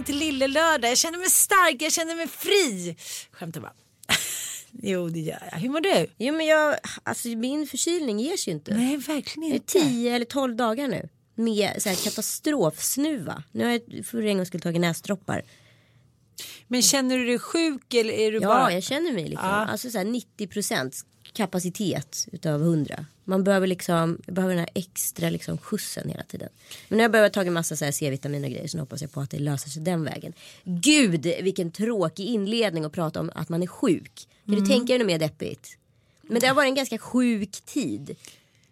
Välkomna till Lille Lördag. Jag känner mig stark, jag känner mig fri. Skämtar bara. jo, det gör jag. Hur mår du? Jo men jag, alltså min förkylning ger sig ju inte. Nej, verkligen Det är inte. 10 eller 12 dagar nu. Med så här katastrofsnuva. Nu har jag för en gång skulle tagit näsdroppar. Men känner du dig sjuk eller är du Ja, bara... jag känner mig liksom. Ja. Alltså så här 90% kapacitet utav 100. Man behöver liksom, jag behöver den här extra liksom skjutsen hela tiden. Men nu har jag börjat ta en massa så här C-vitamin och grejer så nu hoppas jag på att det löser sig den vägen. Gud vilken tråkig inledning att prata om att man är sjuk. Kan Mm. du tänka dig något mer deppigt? Men det har varit en ganska sjuk tid.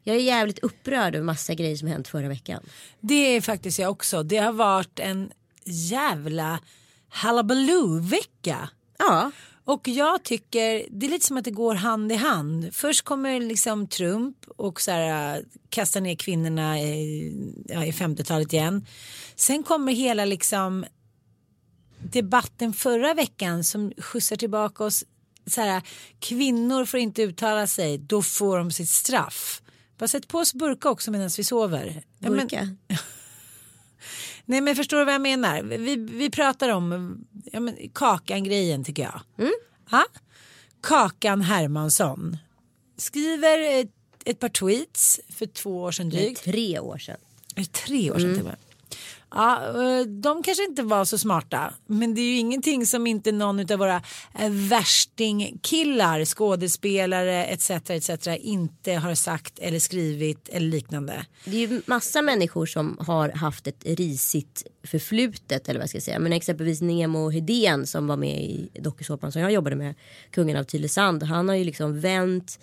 Jag är jävligt upprörd över massa grejer som hänt förra veckan. Det är faktiskt jag också. Det har varit en jävla halabaloo-vecka. Ja, Och jag tycker det är lite som att det går hand i hand. Först kommer liksom Trump och så här, äh, kastar ner kvinnorna i, ja, i 50-talet igen. Sen kommer hela liksom debatten förra veckan som skjutsar tillbaka oss. Så här, kvinnor får inte uttala sig, då får de sitt straff. Bara sätt på oss burka också medan vi sover. Ja, men- burka. Nej men förstår du vad jag menar? Vi, vi pratar om ja, men, Kakan-grejen tycker jag. Ja? Kakan Hermansson skriver ett, ett par tweets för två år sedan drygt. tre år sedan. Är det tre år sedan till och med? Ja, eh, de kanske inte var så smarta. Men det är ju ingenting som inte någon av våra eh, värstingkillar, skådespelare etc. etc. inte har sagt eller skrivit eller liknande. Det är ju massa människor som har haft ett risigt förflutet eller vad jag ska säga. Men exempelvis Nemo Hedén som var med i dokusåpan som jag jobbade med, Kungen av Tylösand. Han har ju liksom vänt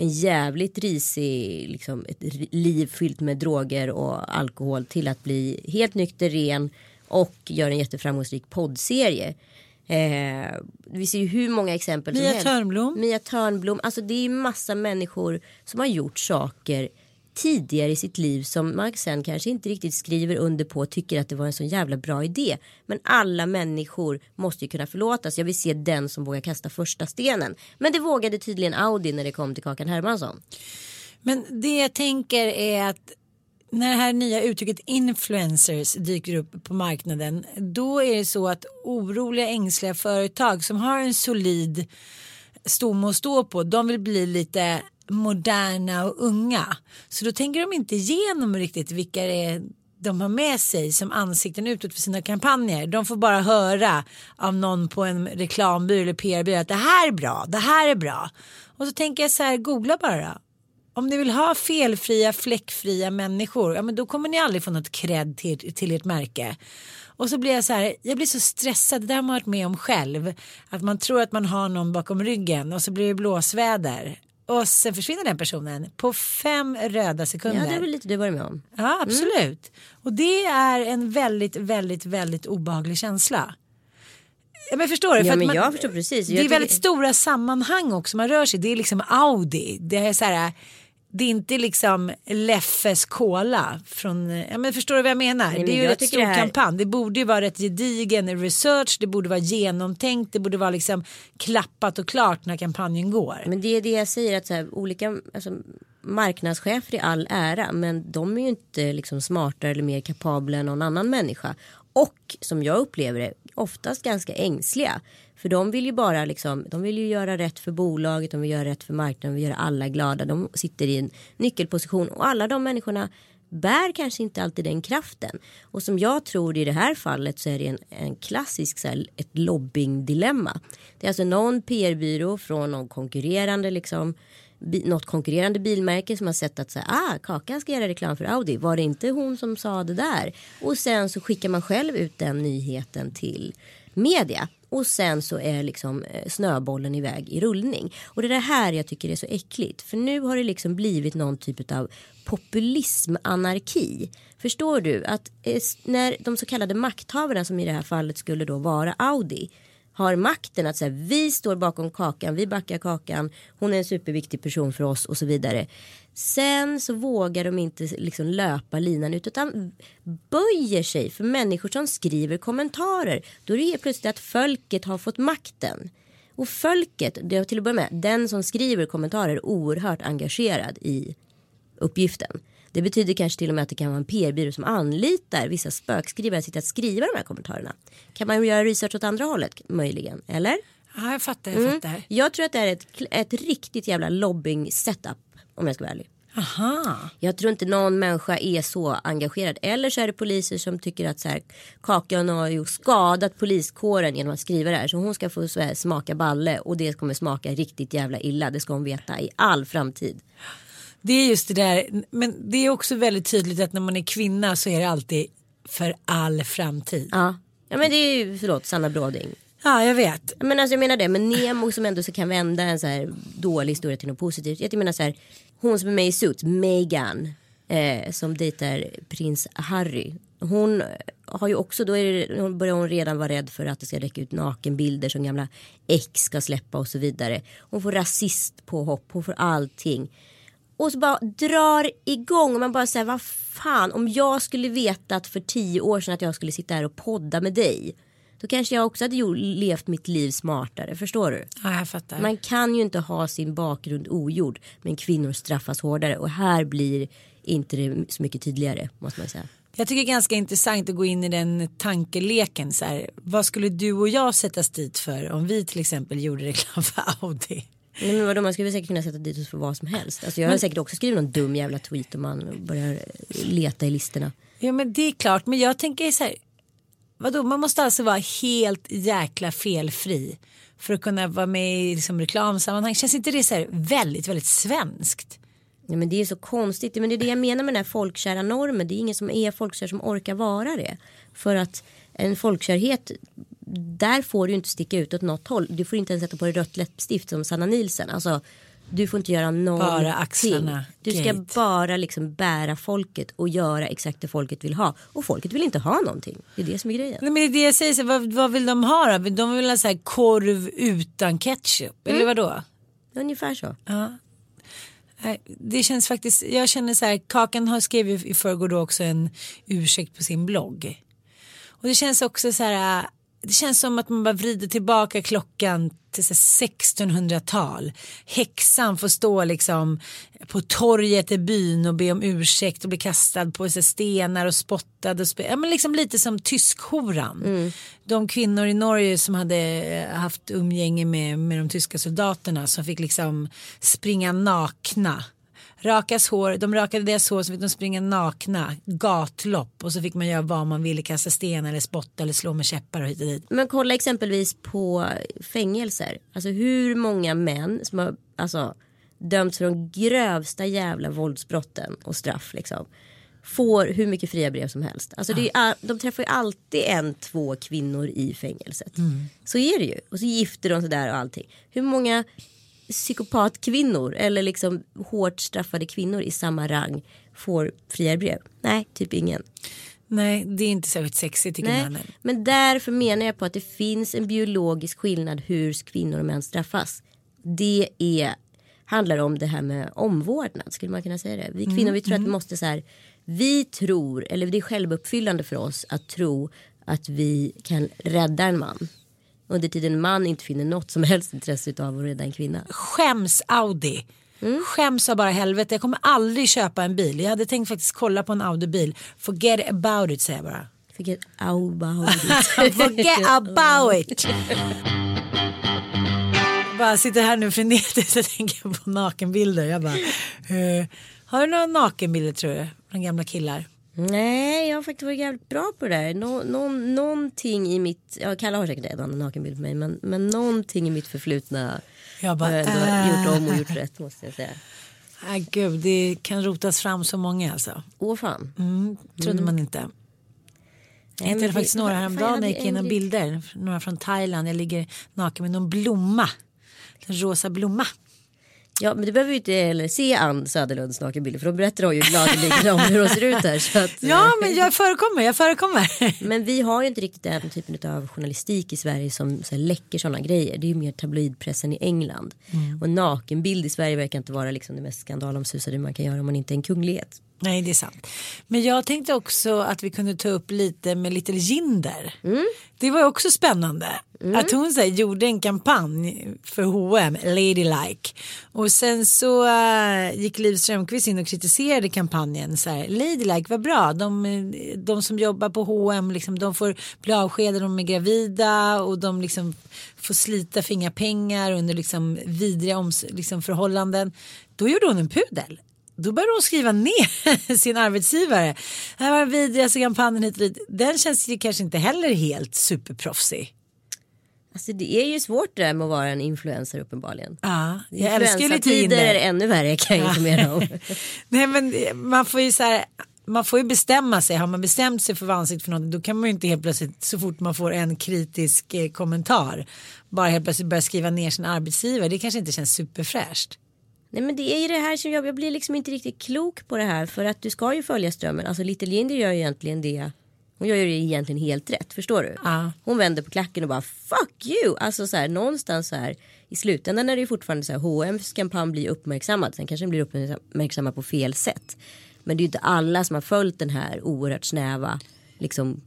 en jävligt risig, liksom ett liv fyllt med droger och alkohol till att bli helt nykter, ren och gör en jätteframgångsrik poddserie. Eh, vi ser ju hur många exempel som Mia helst. Törnblom. Mia Törnblom. Alltså det är ju massa människor som har gjort saker tidigare i sitt liv som man sen kanske inte riktigt skriver under på och tycker att det var en så jävla bra idé. Men alla människor måste ju kunna förlåtas. Jag vill se den som vågar kasta första stenen. Men det vågade tydligen Audi när det kom till Kakan Hermansson. Men det jag tänker är att när det här nya uttrycket influencers dyker upp på marknaden då är det så att oroliga ängsliga företag som har en solid stomme att stå på de vill bli lite moderna och unga. Så då tänker de inte igenom riktigt vilka det är de har med sig som ansikten utåt för sina kampanjer. De får bara höra av någon på en reklambyrå eller PR-byrå att det här är bra, det här är bra. Och så tänker jag så här, googla bara. Om ni vill ha felfria, fläckfria människor, ja men då kommer ni aldrig få något cred till, till ert märke. Och så blir jag så här, jag blir så stressad, det där har man varit med om själv. Att man tror att man har någon bakom ryggen och så blir det blåsväder. Och sen försvinner den personen på fem röda sekunder. Ja det är väl lite du varit med om. Ja, absolut. Och det är en väldigt, väldigt, väldigt obehaglig känsla. Ja, men förstår du? Ja, men man, jag förstår precis. Det Jag är väldigt stora sammanhang också man rör sig Det är liksom Audi. Det är så här, det är inte liksom Leffes cola från, ja men förstår du vad jag menar? men det är ju ett tycker stor det här- kampanj. Det borde ju vara rätt gedigen research, det borde vara genomtänkt, det borde vara liksom klappat och klart när kampanjen går. Men det är det jag säger att så här, olika alltså, marknadschefer i all ära men de är ju inte liksom smartare eller mer kapabla än någon annan människa. Och som jag upplever det oftast ganska ängsliga. För de vill ju bara liksom, de vill ju göra rätt för bolaget, de vill göra rätt för marknaden, de vill göra alla glada. De sitter i en nyckelposition och alla de människorna bär kanske inte alltid den kraften. Och som jag tror i det här fallet så är det en, en klassisk så här, ett lobbyingdilemma. Det är alltså någon PR-byrå från någon konkurrerande liksom bi, något konkurrerande bilmärke som har sett att så här, ah, Kakan ska göra reklam för Audi. Var det inte hon som sa det där? Och sen så skickar man själv ut den nyheten till media. Och sen så är liksom eh, snöbollen iväg i rullning. Och det är det här jag tycker är så äckligt. För nu har det liksom blivit någon typ av populismanarki. Förstår du att eh, när de så kallade makthavarna som i det här fallet skulle då vara Audi har makten att säga vi står bakom kakan, vi backar kakan, hon är en superviktig person för oss och så vidare. Sen så vågar de inte liksom löpa linan ut utan böjer sig för människor som skriver kommentarer. Då är det helt plötsligt att folket har fått makten. Och folket, det är till att börja med, den som skriver kommentarer är oerhört engagerad i uppgiften. Det betyder kanske till och med att det kan vara en PR-byrå som anlitar vissa spökskrivare att sitta att skriva de här kommentarerna. Kan man göra research åt andra hållet möjligen? Eller? Ja, jag fattar, jag fattar. Jag tror att det är ett, ett riktigt jävla lobbying setup om jag ska vara ärlig. Aha. Jag tror inte någon människa är så engagerad. Eller så är det poliser som tycker att så här, Kakan har ju skadat poliskåren genom att skriva det här. Så hon ska få så här, smaka balle och det kommer smaka riktigt jävla illa. Det ska hon veta i all framtid. Det är just det där, men det är också väldigt tydligt att när man är kvinna så är det alltid för all framtid. Ja, ja men det är ju, förlåt, Sanna Bråding. Ja, jag vet. Men alltså jag menar det, men Nemo som ändå så kan vända en så här dålig historia till något positivt. Jag menar så här, hon som är med i Suits, Meghan, eh, som dejtar prins Harry. Hon har ju också, då är det, hon börjar hon redan vara rädd för att det ska räcka ut nakenbilder som gamla ex ska släppa och så vidare. Hon får rasist på hopp, hon får allting. Och så bara drar igång och man bara säger vad fan om jag skulle vetat för tio år sedan att jag skulle sitta här och podda med dig. Då kanske jag också hade levt mitt liv smartare, förstår du? Ja, jag fattar. Man kan ju inte ha sin bakgrund ogjord men kvinnor straffas hårdare och här blir inte det så mycket tydligare måste man säga. Jag tycker det är ganska intressant att gå in i den tankeleken. Så här, vad skulle du och jag sättas dit för om vi till exempel gjorde reklam för Audi? Nej, men vadå, man skulle säkert kunna sätta dit oss för vad som helst. Alltså jag har säkert också skrivit någon dum jävla tweet om man börjar leta i listorna. Ja men det är klart, men jag tänker så här. Vadå, man måste alltså vara helt jäkla felfri för att kunna vara med i liksom, reklamsammanhang. Känns inte det så här väldigt, väldigt svenskt? Ja, men det är så konstigt. Men det är det jag menar med den här folkkära normen. Det är ingen som är folkkär som orkar vara det. För att en folkkärhet, där får du inte sticka ut åt något håll. Du får inte ens sätta på dig rött läppstift som Sanna Nilsen. Alltså, du får inte göra någonting. Bara axlarna, Du ska Kate. bara liksom bära folket och göra exakt det folket vill ha. Och folket vill inte ha någonting. Det är det som är grejen. Nej, men det är det jag säger, så vad, vad vill de ha då? De vill ha så här korv utan ketchup, eller vadå? Ungefär så. Nej, Det känns faktiskt, jag känner så här, Kakan har skrivit i förrgår också en ursäkt på sin blogg. Och det känns också så här, det känns som att man bara vrider tillbaka klockan till så här 1600-tal. Häxan får stå liksom på torget i byn och be om ursäkt och bli kastad på så stenar och spottad. Och spe- ja, men liksom lite som tyskhoran. De kvinnor i Norge som hade eh, haft umgänge med, med de tyska soldaterna som fick liksom springa nakna. Rakas hår, de rakade deras hår så fick de springa nakna, gatlopp och så fick man göra vad man ville, kasta sten eller spotta eller slå med käppar och hit och dit. Men kolla exempelvis på fängelser. Alltså hur många män som har alltså, dömts för de grövsta jävla våldsbrotten och straff liksom. Får hur mycket fria brev som helst. Alltså det är, all- de träffar ju alltid en, två kvinnor i fängelset. Så är det ju. Och så gifter de sig där och allting. Hur många psykopatkvinnor eller liksom hårt straffade kvinnor i samma rang får fria brev? Nej, typ ingen. Nej, det är inte särskilt sexigt tycker Nej, mannen. men därför menar jag på att det finns en biologisk skillnad hur kvinnor och män straffas. Det är handlar om det här med omvårdnad. Skulle man kunna säga det? Vi kvinnor vi tror att vi måste så här. Vi tror, eller det är självuppfyllande för oss att tro att vi kan rädda en man. Under tiden en man inte finner något som helst intresse av att rädda en kvinna. Skäms Audi. Mm. Skäms av bara helvete. Jag kommer aldrig köpa en bil. Jag hade tänkt faktiskt kolla på en Audi-bil. Forget about it säger jag bara. Forget about it. Forget about it. bara sitter här nu frenetiskt och tänker på nakenbilder. Jag bara, eh, har du några nakenbilder tror du? Från gamla killar? Nej, jag har faktiskt varit jävligt bra på det där. Nå, nå, någonting i mitt, ja Kalle har säkert en annan nakenbild på mig, men, men någonting i mitt förflutna Jag bara, har jag ändå äh. gjort om och gjort rätt måste jag säga. Nej gud, det kan rotas fram så många alltså. Åh fan. Mm, trodde man inte. Jag hittade faktiskt det- några häromdagen när jag gick igenom en- bilder. Några från Thailand. Jag ligger naken med någon blomma. En rosa blomma. Ja, men du behöver ju inte heller se Ann Söderlunds nakenbilder för de berättar hon ju gladeligen om hur hon ser ut här. Så att, Ja men jag förekommer, jag förekommer. Men vi har ju inte riktigt den typen av journalistik i Sverige som så här, läcker sådana grejer. Det är ju mer tabloidpressen i England. Mm. Och nakenbild i Sverige verkar inte vara liksom det mest skandalomsusade man kan göra om man inte är en kunglighet. Nej det är sant. Men jag tänkte också att vi kunde ta upp lite med Little Jinder. Det var ju också spännande. Att hon så här, gjorde en kampanj för H&M, Ladylike. Och sen så äh, gick Liv Strömquist in och kritiserade kampanjen. Så här, Ladylike, vad bra. De, de som jobbar på H&M liksom, de får bli avskedade, de är gravida och de liksom får slita för inga pengar under liksom vidriga liksom förhållanden. Då gjorde hon en pudel då började hon skriva ner sin arbetsgivare. Här var den vidrigaste kampanjen hit och dit. Den känns ju kanske inte heller helt superproffsig. Alltså det är ju svårt det där med att vara en influencer uppenbarligen. Ja, jag älskar ju lite är ännu värre kan jag informera om. Nej men man får ju så här. Man får ju bestämma sig. Har man bestämt sig för att vara ansikte för något då kan man ju inte helt plötsligt så fort man får en kritisk eh, kommentar bara helt plötsligt börja skriva ner sin arbetsgivare. Det kanske inte känns superfräscht. Nej men det är ju det här som jag, jag blir liksom inte riktigt klok på det här för att du ska ju följa strömmen. Alltså Little Jinder gör ju egentligen det. Hon gör ju det egentligen helt rätt, förstår du? Ja. Hon vänder på klacken och bara fuck you. Alltså så här någonstans så här i slutändan är det ju fortfarande så här H&M's kampanj blir uppmärksammad. Sen kanske den blir uppmärksammad på fel sätt. Men det är ju inte alla som har följt den här oerhört snäva liksom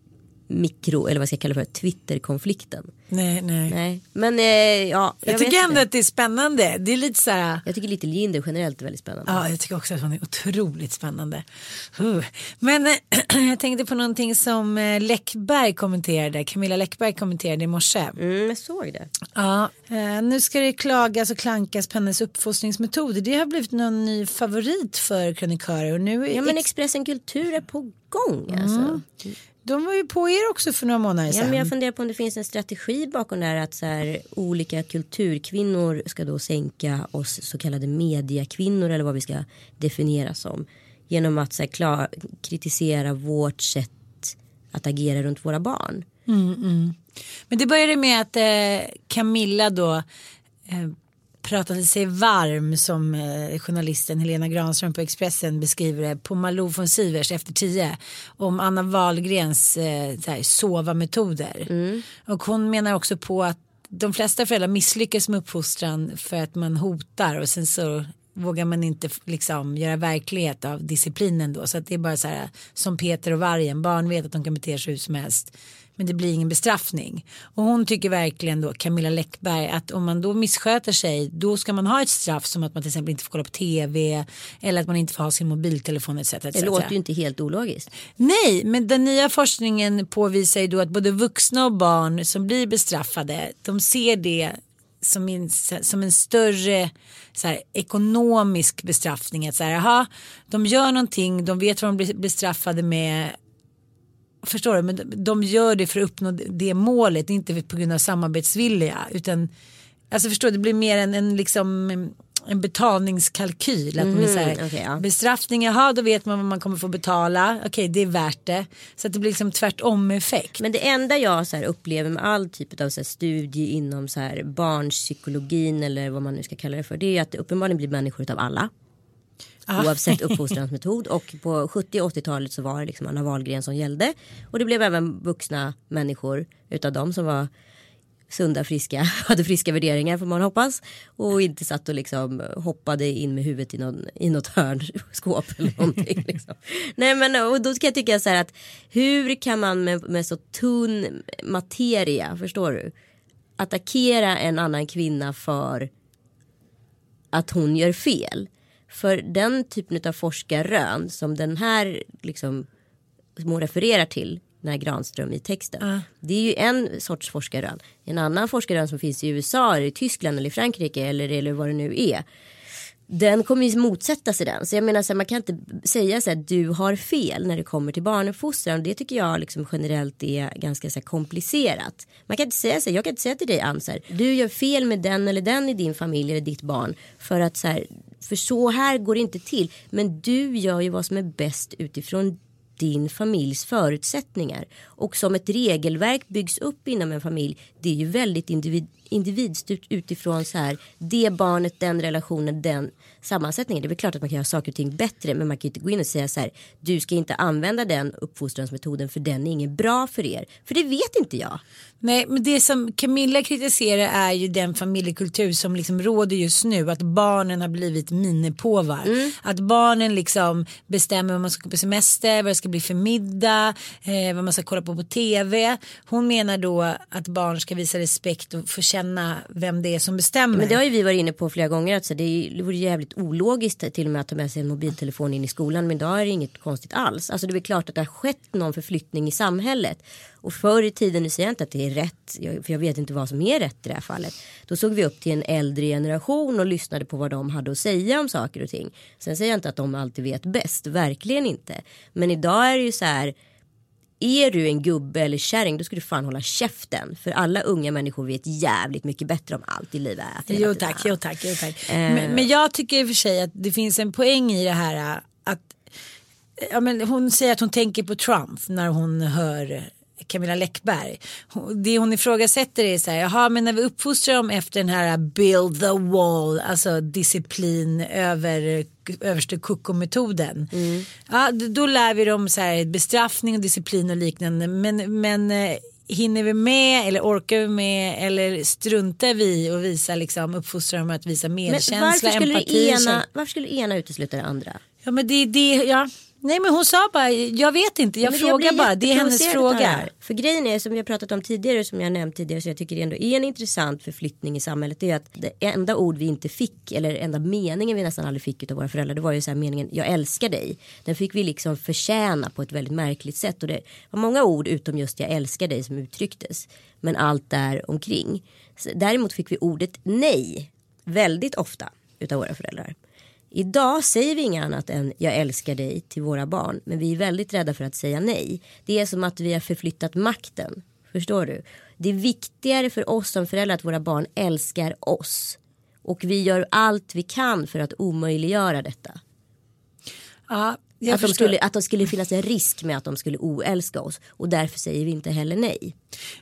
mikro eller vad ska jag kalla för Twitter-konflikten. Nej, nej. Nej, men eh, ja. Jag, vet tycker ändå inte. att det är spännande. Det är lite så här. Jag tycker Little Jinder generellt är väldigt spännande. Ja, jag tycker också att hon är otroligt spännande. Uh. Men eh, jag tänkte på någonting som eh, Läckberg kommenterade. Camilla Läckberg kommenterade i morse. Mm, jag såg det. Ja, eh, nu ska det klagas och klankas på hennes uppfostringsmetoder. Det har blivit någon ny favorit för krönikörer. Och nu är Ja men ex- Expressen Kultur är på gång alltså. De var ju på er också för några månader Ja, sedan. men jag funderar på om det finns en strategi bakom det här att så här, olika kulturkvinnor ska då sänka oss så kallade mediakvinnor eller vad vi ska definiera som. Genom att så här, klar, kritisera vårt sätt att agera runt våra barn. Men det började med att eh, Camilla då eh, pratade sig varm som eh, journalisten Helena Granström på Expressen beskriver det på Malou von Sivers efter tio om Anna Wahlgrens eh, sova-metoder. Och hon menar också på att de flesta föräldrar misslyckas med uppfostran för att man hotar och sen så vågar man inte liksom göra verklighet av disciplinen då. Så att det är bara så här som Peter och vargen barn vet att de kan bete sig hur som helst men det blir ingen bestraffning och hon tycker verkligen då Camilla Läckberg att om man då missköter sig då ska man ha ett straff som att man till exempel inte får kolla på tv eller att man inte får ha sin mobiltelefon etc. etc. Det låter ju inte helt ologiskt. Nej, men den nya forskningen påvisar ju då att både vuxna och barn som blir bestraffade, de ser det som en, som en större så här, ekonomisk bestraffning. Att så här, aha, de gör någonting, de vet vad de blir bestraffade med. Förstår du? Men de, gör det för att uppnå det målet, inte på grund av samarbetsvilja. Utan, alltså förstår du, det blir mer en, en liksom en betalningskalkyl. Att så här, okej, ja. Bestraffning, jaha då vet man vad man kommer få betala. Okej det är värt det. Så att det blir liksom tvärtom effekt. Men det enda jag så upplever med all typ av så studie inom så här barnpsykologin eller vad man nu ska kalla det för. Det är att det uppenbarligen blir människor av alla. Ah. Oavsett uppfostransmetod. Och på 70 och 80-talet så var det liksom Anna Wahlgren som gällde. Och det blev även vuxna människor utav dem som var sunda, friska, hade friska värderingar får man hoppas. Och inte satt och liksom hoppade in med huvudet i, någon, i något hörnskåp eller någonting. Liksom. Nej men och då ska jag tycka så här att hur kan man med, med så tunn materia, förstår du? Attackera en annan kvinna för att hon gör fel. För den typen av forskarrön som den här liksom som hon refererar till den här Granström i texten. Uh. Det är ju en sorts forskarrön. En annan forskarrön som finns i USA, eller i Tyskland eller i Frankrike eller, eller vad det nu är. Den kommer ju motsätta sig den. Så jag menar så här, man kan inte säga så här du har fel när det kommer till barnuppfostran. Det tycker jag liksom generellt är ganska så här, komplicerat. Man kan inte säga så här, jag kan inte säga till dig Ansar, du gör fel med den eller den i din familj eller ditt barn. För att så här, för så här går det inte till. Men du gör ju vad som är bäst utifrån din familjs förutsättningar. Och som ett regelverk byggs upp inom en familj. Det är ju väldigt individ, individstyrt utifrån så här. Det barnet, den relationen, den sammansättningen. Det är väl klart att man kan göra saker och ting bättre. Men man kan ju inte gå in och säga så här. Du ska inte använda den uppfostransmetoden för den är inget bra för er. För det vet inte jag. Nej, men det som Camilla kritiserar är ju den familjekultur som liksom råder just nu. Att barnen har blivit minipåvar. Mm. Att barnen liksom bestämmer vad man ska gå på semester, vad det ska bli för middag, eh, vad man ska kolla på på tv. Hon menar då att barn ska visa respekt och få känna vem det är som bestämmer. Men det har ju vi varit inne på flera gånger. Att så det, det vore jävligt ologiskt till och med att ta med sig en mobiltelefon in i skolan. Men idag är det inget konstigt alls. Alltså det är klart att det har skett någon förflyttning i samhället. Och förr i tiden, nu säger jag inte att det är rätt, för jag vet inte vad som är rätt i det här fallet. Då såg vi upp till en äldre generation och lyssnade på vad de hade att säga om saker och ting. Sen säger jag inte att de alltid vet bäst, verkligen inte. Men idag är det ju så här, är du en gubbe eller kärring då ska du fan hålla käften. För alla unga människor vet jävligt mycket bättre om allt i livet. Jo tack, jo tack, jo tack. Eh. Men, men jag tycker i och för sig att det finns en poäng i det här äh, att ja, men hon säger att hon tänker på Trump när hon hör Camilla Läckberg. Det hon ifrågasätter är så här, jaha men när vi uppfostrar dem efter den här build the wall, alltså disciplin över överste kucko-metoden. Ja, d- då lär vi dem så här bestraffning och disciplin och liknande. Men, men eh, hinner vi med eller orkar vi med eller struntar vi och visa liksom uppfostra dem att visa Men medkänsla, varför skulle, empati. ena, varför skulle det ena utesluta det andra? Ja men det är det, ja. Nej men hon sa bara, jag vet inte, jag frågar bara, det är hennes fråga. För grejen är som vi har pratat om tidigare som jag nämnt tidigare så jag tycker det ändå är en intressant förflyttning i samhället. Det är att det enda ord vi inte fick eller enda meningen vi nästan aldrig fick av våra föräldrar det var ju så här meningen jag älskar dig. Den fick vi liksom förtjäna på ett väldigt märkligt sätt och det var många ord utom just jag älskar dig som uttrycktes. Men allt där omkring. Däremot fick vi ordet nej väldigt ofta utav våra föräldrar. Idag säger vi inget annat än jag älskar dig till våra barn. Men vi är väldigt rädda för att säga nej. Det är som att vi har förflyttat makten. Förstår du? Det är viktigare för oss som föräldrar att våra barn älskar oss. Och vi gör allt vi kan för att omöjliggöra detta. Ja, jag Att, de skulle, att det skulle finnas en risk med att de skulle oälska oss. Och därför säger vi inte heller nej.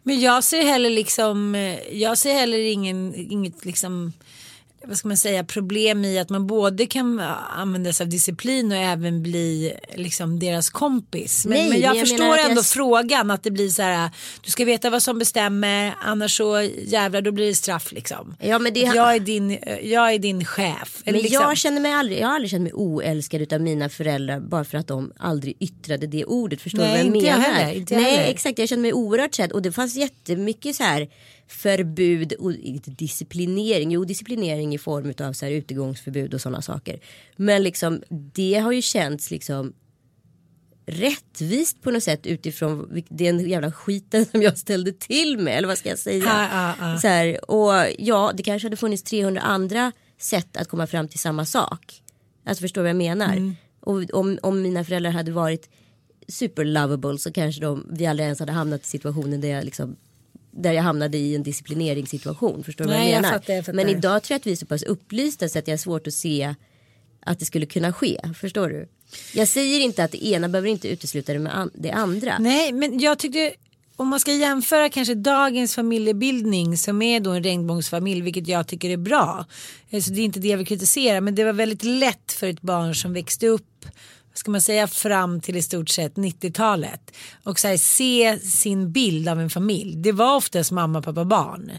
Men jag ser heller liksom, eh, jag ser heller ingen, inget liksom vad ska man säga, problem i att man både kan använda sig av disciplin och även bli liksom deras kompis. Men, Nej, men jag jag förstår jag ändå s- frågan att det blir så här, du ska veta vad som bestämmer, annars så jävlar då blir det straff liksom. Ja, men det- jag, är din, jag är din chef. Men liksom. jag känner mig aldrig, jag har aldrig känt mig oälskad av mina föräldrar bara för att de aldrig yttrade det ordet. Förstår Nej, du vad jag inte jag menar? heller, inte jag Nej heller. exakt, jag kände mig oerhört sedd och det fanns jättemycket så här förbud och disciplinering, jo disciplinering i form av så här utegångsförbud och sådana saker. Men liksom det har ju känts liksom rättvist på något sätt utifrån den jävla skiten som jag ställde till med eller vad ska jag säga. Ja, ja, ja. Så här, och ja, det kanske hade funnits 300 andra sätt att komma fram till samma sak. Alltså förstår vad jag menar? Mm. Och om, om mina föräldrar hade varit super lovable så kanske de, vi aldrig ens hade hamnat i situationen där jag liksom där jag hamnade i en disciplineringssituation. Förstår du vad jag jag menar? fattar, jag fattar. Men idag tror jag att vi är så pass upplysta så att jag har svårt att se att det skulle kunna ske. Förstår du? Jag säger inte att det ena behöver inte utesluta det med det andra. Nej, men jag tyckte om man ska jämföra kanske dagens familjebildning som är då en regnbågsfamilj, vilket jag tycker är bra. Eh, Så det är inte det jag vill kritisera, men det var väldigt lätt för ett barn som växte upp ska man säga fram till i stort sett 90-talet och så här, se sin bild av en familj. Det var oftast mamma, pappa, barn.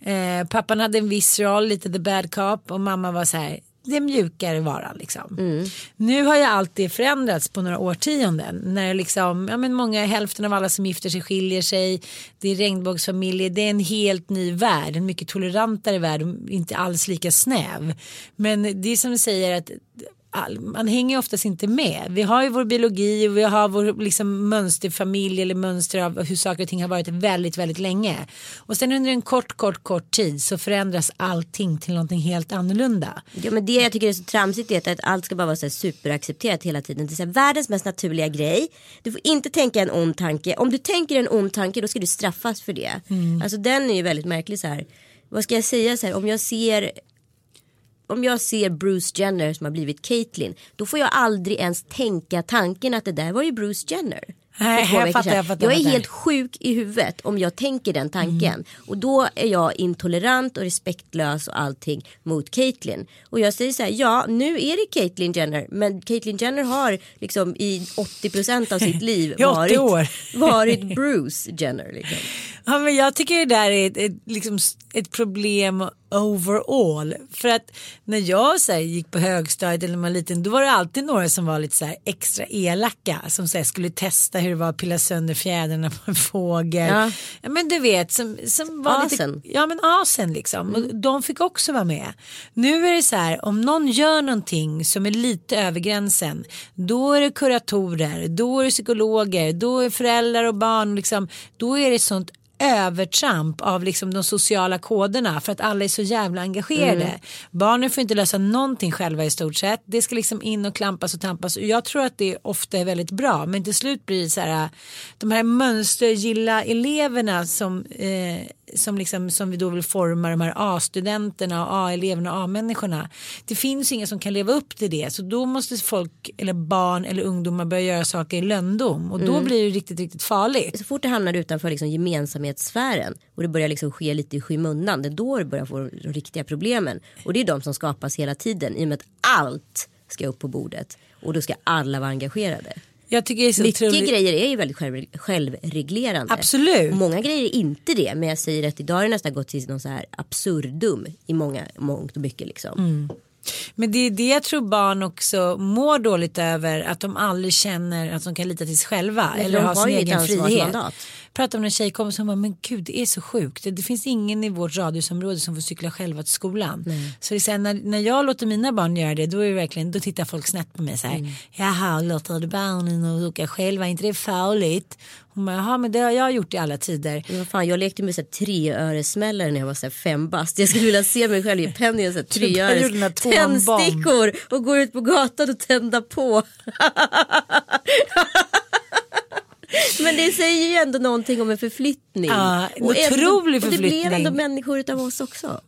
Eh, pappan hade en viss roll, lite the bad cop och mamma var så här det mjukare varan liksom. Mm. Nu har ju allt det förändrats på några årtionden. När liksom, ja men många, hälften av alla som gifter sig skiljer sig. Det är regnbågsfamiljer, det är en helt ny värld. En mycket tolerantare värld, inte alls lika snäv. Men det är som du säger att all, man hänger oftast inte med. Vi har ju vår biologi och vi har vår liksom, mönsterfamilj eller mönster av hur saker och ting har varit väldigt, väldigt länge. Och sen under en kort, kort, kort tid så förändras allting till någonting helt annorlunda. Ja, men det jag tycker är så tramsigt är att allt ska bara vara så superaccepterat hela tiden. Det är här, världens mest naturliga grej. Du får inte tänka en ond tanke. Om du tänker en ond tanke då ska du straffas för det. Alltså den är ju väldigt märklig så här. Vad ska jag säga så här om jag ser om jag ser Bruce Jenner som har blivit Caitlyn då får jag aldrig ens tänka tanken att det där var ju Bruce Jenner. Nej, jag fattar, jag fattar, jag är helt sjuk i huvudet om jag tänker den tanken. Mm. Och då är jag intolerant och respektlös och allting mot Caitlyn. Och jag säger så här, ja nu är det Caitlyn Jenner. Men Caitlyn Jenner har liksom i 80% av sitt liv I 80 varit, varit Bruce Jenner. Liksom. Ja, men jag tycker det där är ett, ett, liksom, ett problem overall. För att när jag så här, gick på högstadiet eller var liten då var det alltid några som var lite så här, extra elaka. Som så här, skulle testa hur det var att pilla sönder fjädrarna på en fågel. Ja. Ja. men du vet som, som var Asen. lite. Ja men asen liksom. Och de fick också vara med. Nu är det så här om någon gör någonting som är lite över gränsen. Då är det kuratorer, då är det psykologer, då är föräldrar och barn liksom. Då är det sånt övertramp av liksom de sociala koderna för att alla är så jävla engagerade. Barnen får inte lösa någonting själva i stort sett. Det ska liksom in och klampas och tampas jag tror att det ofta är väldigt bra men till slut blir det så här de här mönstergilla eleverna som eh, som, liksom, som vi då vill forma de här A-studenterna och A-eleverna och A-människorna. Det finns inga som kan leva upp till det så då måste folk eller barn eller ungdomar börja göra saker i lönndom och då blir det riktigt riktigt farligt. Så fort det hamnar utanför liksom gemensamhetssfären och det börjar liksom ske lite i skymundan. Det är då det börjar få de riktiga problemen. Och det är de som skapas hela tiden i och med att allt ska upp på bordet. Och då ska alla vara engagerade. Jag tycker det är så Mycket otroligt. grejer är ju väldigt själv, självreglerande. Absolut. Många grejer är inte det. Men jag säger att idag har det nästan gått till någon så här absurdum i många, mångt och mycket liksom. Mm. Men det är det jag tror barn också mår dåligt över att de aldrig känner att de kan lita till sig själva eller de ha har sin egen frihet. ansvarsmandat. Pratade med en tjejkompis som bara men gud det är så sjukt. Det, det finns ingen i vårt radhusområde som får cykla själva till skolan. Så det är så här, när, när jag låter mina barn göra det då är det verkligen då tittar folk snett på mig så här. Mm. Jaha låter du barnen åka själva är inte det farligt? Hon bara jaha men det har jag gjort i alla tider. Vad fan, jag lekte med så här treöresmällare när jag var så här fem bast. Jag skulle vilja se mig själv i penny och så här treöres tändstickor och gå ut på gatan och tända på. Men det säger ju ändå någonting om en förflyttning. Ja, en och, ändå, otrolig och det blev förflyttning. ändå människor utav oss också.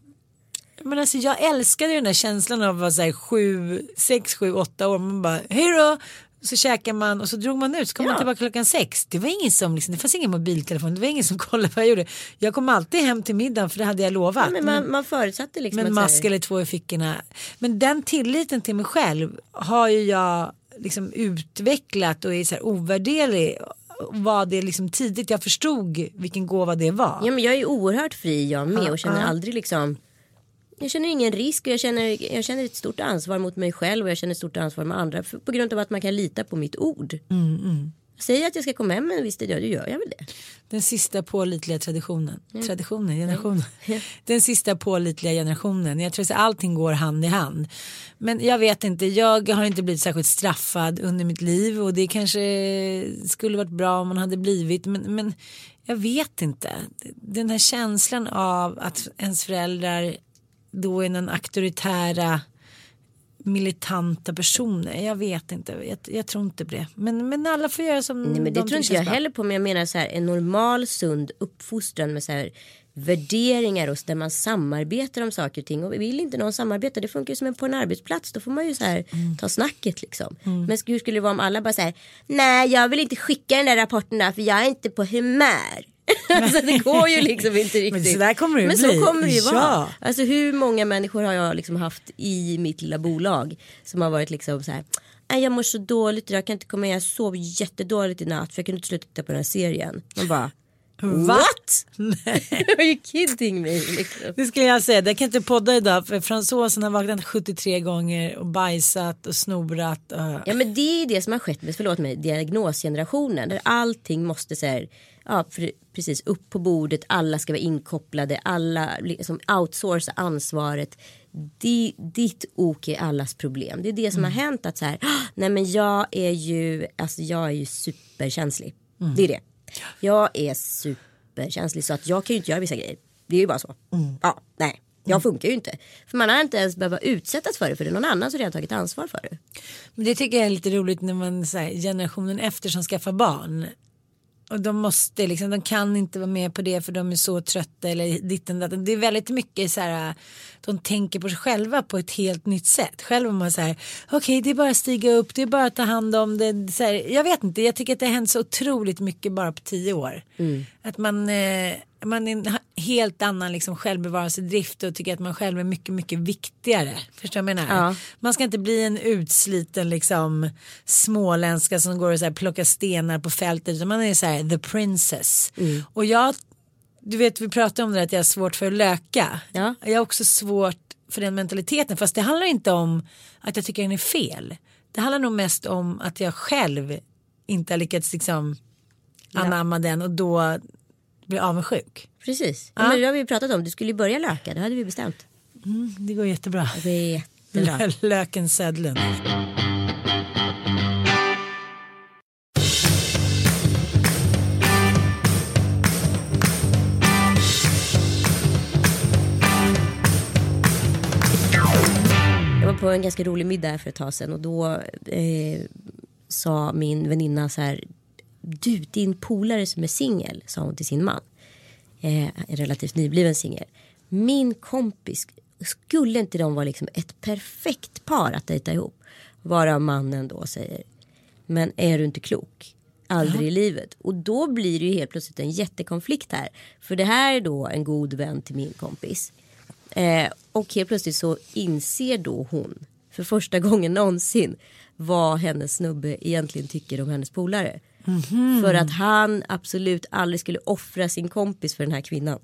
Men alltså jag älskade den där känslan av att vara så här sju, sex, sju, åtta år. Man bara hej då. Så käkar man och så drog man ut så kom man Ja. tillbaka klockan sex. Det var ingen som liksom, det fanns ingen mobiltelefon. Det var ingen som kollade vad jag gjorde. Jag kom alltid hem till middagen för det hade jag lovat. Ja, men man, man förutsatte liksom med en att så här- mask eller två i fickorna. Men den tilliten till mig själv har ju jag liksom utvecklat och är så här ovärderlig. Var det liksom tidigt jag förstod vilken gåva det var. Ja men jag är oerhört fri jag med och känner aldrig liksom jag känner ingen risk och jag känner, jag känner ett stort ansvar mot mig själv och jag känner ett stort ansvar med andra på grund av att man kan lita på mitt ord. Mm, Säger att jag ska komma hem en viss tid, ja då gör jag väl det. Den sista pålitliga traditionen. Traditionen, generationen. Den sista pålitliga generationen. Jag tror att allting går hand i hand. Men jag vet inte, jag har inte blivit särskilt straffad under mitt liv och det kanske skulle varit bra om man hade blivit. Men, men jag vet inte. Den här känslan av att ens föräldrar då är någon auktoritära militanta personer. Jag vet inte, jag, jag tror inte på det. Men, men alla får göra som Nej, men det de tror inte jag bra. heller på men jag menar så här en normal sund uppfostran med så här värderingar och där man samarbetar om saker och ting och vill inte någon samarbeta det funkar ju som en på en arbetsplats då får man ju så här Mm. ta snacket liksom. Men hur skulle det vara om alla bara så här nej jag vill inte skicka den där rapporten där för jag är inte på humör. alltså det går ju liksom inte riktigt. Men så där kommer det ju Men bli. så kommer det ju vara. Ja. Alltså hur många människor har jag liksom haft i mitt lilla bolag som har varit liksom så här "Nej, jag mår så dåligt jag kan inte komma igen, jag sov jättedåligt i natt för jag kunde inte sluta titta på den här serien. Man bara What? Are you kidding me? Liksom. Det skulle jag säga. Jag kan inte podda idag för fransosen har vaknat 73 gånger och bajsat och snorat. Och... Ja men det är det som har skett med, förlåt mig, diagnosgenerationen. Där allting måste så här, ja för, precis upp på bordet, alla ska vara inkopplade, alla liksom outsourca ansvaret. Di, ditt ok är allas problem. Det är det som har hänt att så här, "Ah, nej men jag är ju, alltså jag är ju superkänslig. Det är det. Jag är superkänslig så att jag kan ju inte göra vissa grejer. Det är ju bara så. Ja, nej. Jag funkar ju inte. För man har inte ens behövt utsättas för det för det är någon annan som redan tagit ansvar för det. Men det tycker jag är lite roligt när man här, generationen efter som skaffar barn. Och de måste liksom, de kan inte vara med på det för de är så trötta eller ditten datten. Det är väldigt mycket så här, de tänker på sig själva på ett helt nytt sätt. Själv är man så här, okej det är bara att stiga upp, det är bara att ta hand om det. Så här, jag vet inte, jag tycker att det har hänt så otroligt mycket bara på tio år. Att man, eh, man är helt annan liksom självbevarelsedrift och tycker att man själv är mycket, mycket viktigare. Förstår du vad jag menar? Ja. Man ska inte bli en utsliten liksom småländska som går och så här plockar stenar på fältet utan man är så här the princess. Och jag, du vet vi pratade om det att jag har svårt för att löka. Ja. Jag har också svårt för den mentaliteten fast det handlar inte om att jag tycker den är fel. Det handlar nog mest om att jag själv inte har lyckats liksom anamma den och då blir avundsjuk. Precis. Ja. Men det har vi pratat om. Du skulle ju börja löka. Det hade vi bestämt. Det går jättebra. Det är jättebra. Löken var på en ganska rolig middag för ett tag sedan och då eh, sa min väninna så här. Du, din polare som är singel, sa hon till sin man. Eh, en relativt nybliven singel. Min kompis, skulle inte de vara liksom ett perfekt par att dejta ihop? Varav mannen då säger. Men är du inte klok? Aldrig i livet. Och då blir det ju helt plötsligt en jättekonflikt här. För det här är då en god vän till min kompis. Eh, och helt plötsligt så inser då hon för första gången någonsin vad hennes snubbe egentligen tycker om hennes polare. För att han absolut aldrig skulle offra sin kompis för den här kvinnan.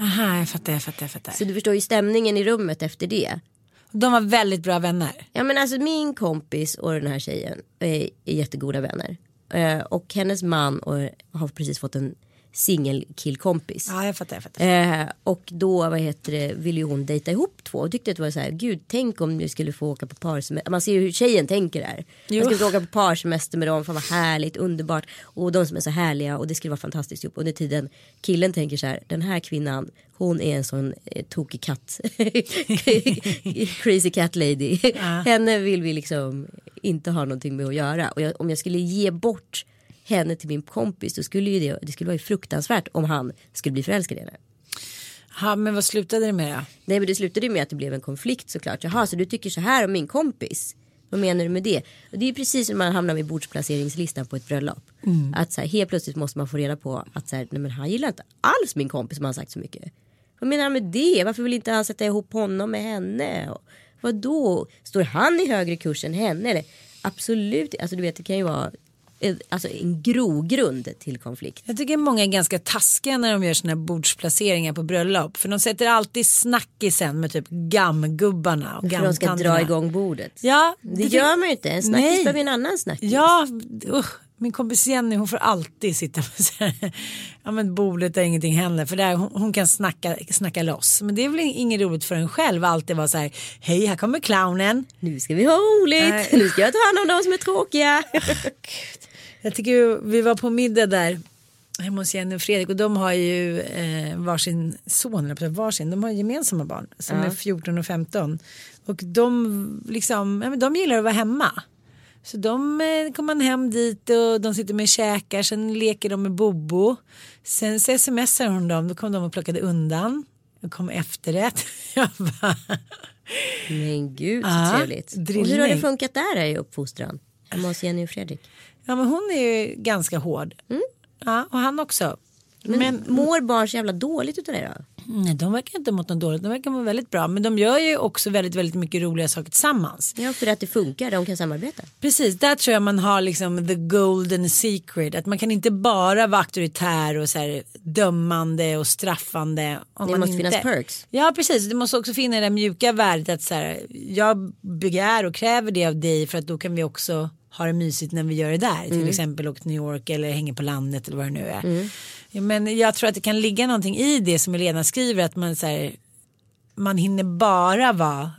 Aha, jag fattar, jag fattar, jag fattar. Så du förstår ju stämningen i rummet efter det. De var väldigt bra vänner. Ja men alltså min kompis och den här tjejen är, är jättegoda vänner. Eh, och hennes man och, har precis fått en singelkillkompis. Ja, jag fattar, jag fattar. Eh, och då vad heter det, ville hon dejta ihop två och tyckte att det var så här, gud tänk om ni skulle få åka på parsemester. Man ser ju hur tjejen tänker där. Jo. Man skulle få åka på parsemester med dem, fan vad härligt, underbart. Och de som är så härliga och det skulle vara fantastiskt ihop. Under tiden killen tänker så här, den här kvinnan, hon är en sån eh, tokig katt. Crazy cat lady. Henne vill vi liksom inte ha någonting med att göra. Och jag, om jag skulle ge bort henne till min kompis då skulle ju det, det skulle vara fruktansvärt om han skulle bli förälskad i henne. Ja, men vad slutade det med då? Nej men det slutade ju med att det blev en konflikt såklart. Jaha så du tycker så här om min kompis? Vad menar du med det? Och det är precis som man hamnar vid bordsplaceringslistan på ett bröllop. Att så här, helt plötsligt måste man få reda på att så här, nej, men han gillar inte alls min kompis som han sagt så mycket. Vad menar han med det? Varför vill inte han sätta ihop honom med henne? Och, vad då? Står han i högre kurs än henne? Eller? Absolut, alltså du vet det kan ju vara alltså, en grogrund till konflikt. Jag tycker många är ganska taskiga när de gör sina bordsplaceringar på bröllop. För de sätter alltid snackisen med typ gammgubbarna och För de ska dra igång bordet. Ja, Det gör man ju inte. En snackis behöver en annan snackis. Ja, usch. Min kompis Jenny hon får alltid sitta på så här, ja, men bordet där ingenting händer. För där, hon, hon kan snacka, snacka loss. Men det är väl inget roligt för en själv alltid vara så här. Hej här kommer clownen. Nu ska vi ha roligt. Nej. Nu ska jag ta hand om de som är tråkiga. Jag tycker vi var på middag där hemma hos Jenny och Fredrik och de har ju eh, varsin son, varsin, de har gemensamma barn som är 14 och 15. Och de, liksom, ja, men de gillar att vara hemma. Så de eh, kommer man hem dit och de sitter med käkar, sen leker de med Bobo. Sen så smsar hon dem, då kom de och plockade undan. Då kom efterrätt. Jag bara, Men gud så Ja, trevligt. Och hur har det funkat där i uppfostran? Hemma hos Jenny och Fredrik. Ja men hon är ju ganska hård. Ja, och han också. Men, Men mår barn så jävla dåligt utav det då? Nej, de verkar inte mått något dåligt. De verkar må väldigt bra. Men de gör ju också väldigt, väldigt mycket roliga saker tillsammans. Ja, för att det funkar. De kan samarbeta. Precis, där tror jag man har liksom the golden secret. Att man kan inte bara vara auktoritär och så här dömande och straffande. Om Det man måste inte... finnas perks. Ja, precis. Det måste också finnas det mjuka värdet att så här, jag begär och kräver det av dig för att då kan vi också ha det mysigt när vi gör det där. Till exempel åka till New York eller hänger på landet eller vad det nu är. Ja, men jag tror att det kan ligga någonting i det som Elena skriver att man så här, man hinner bara vara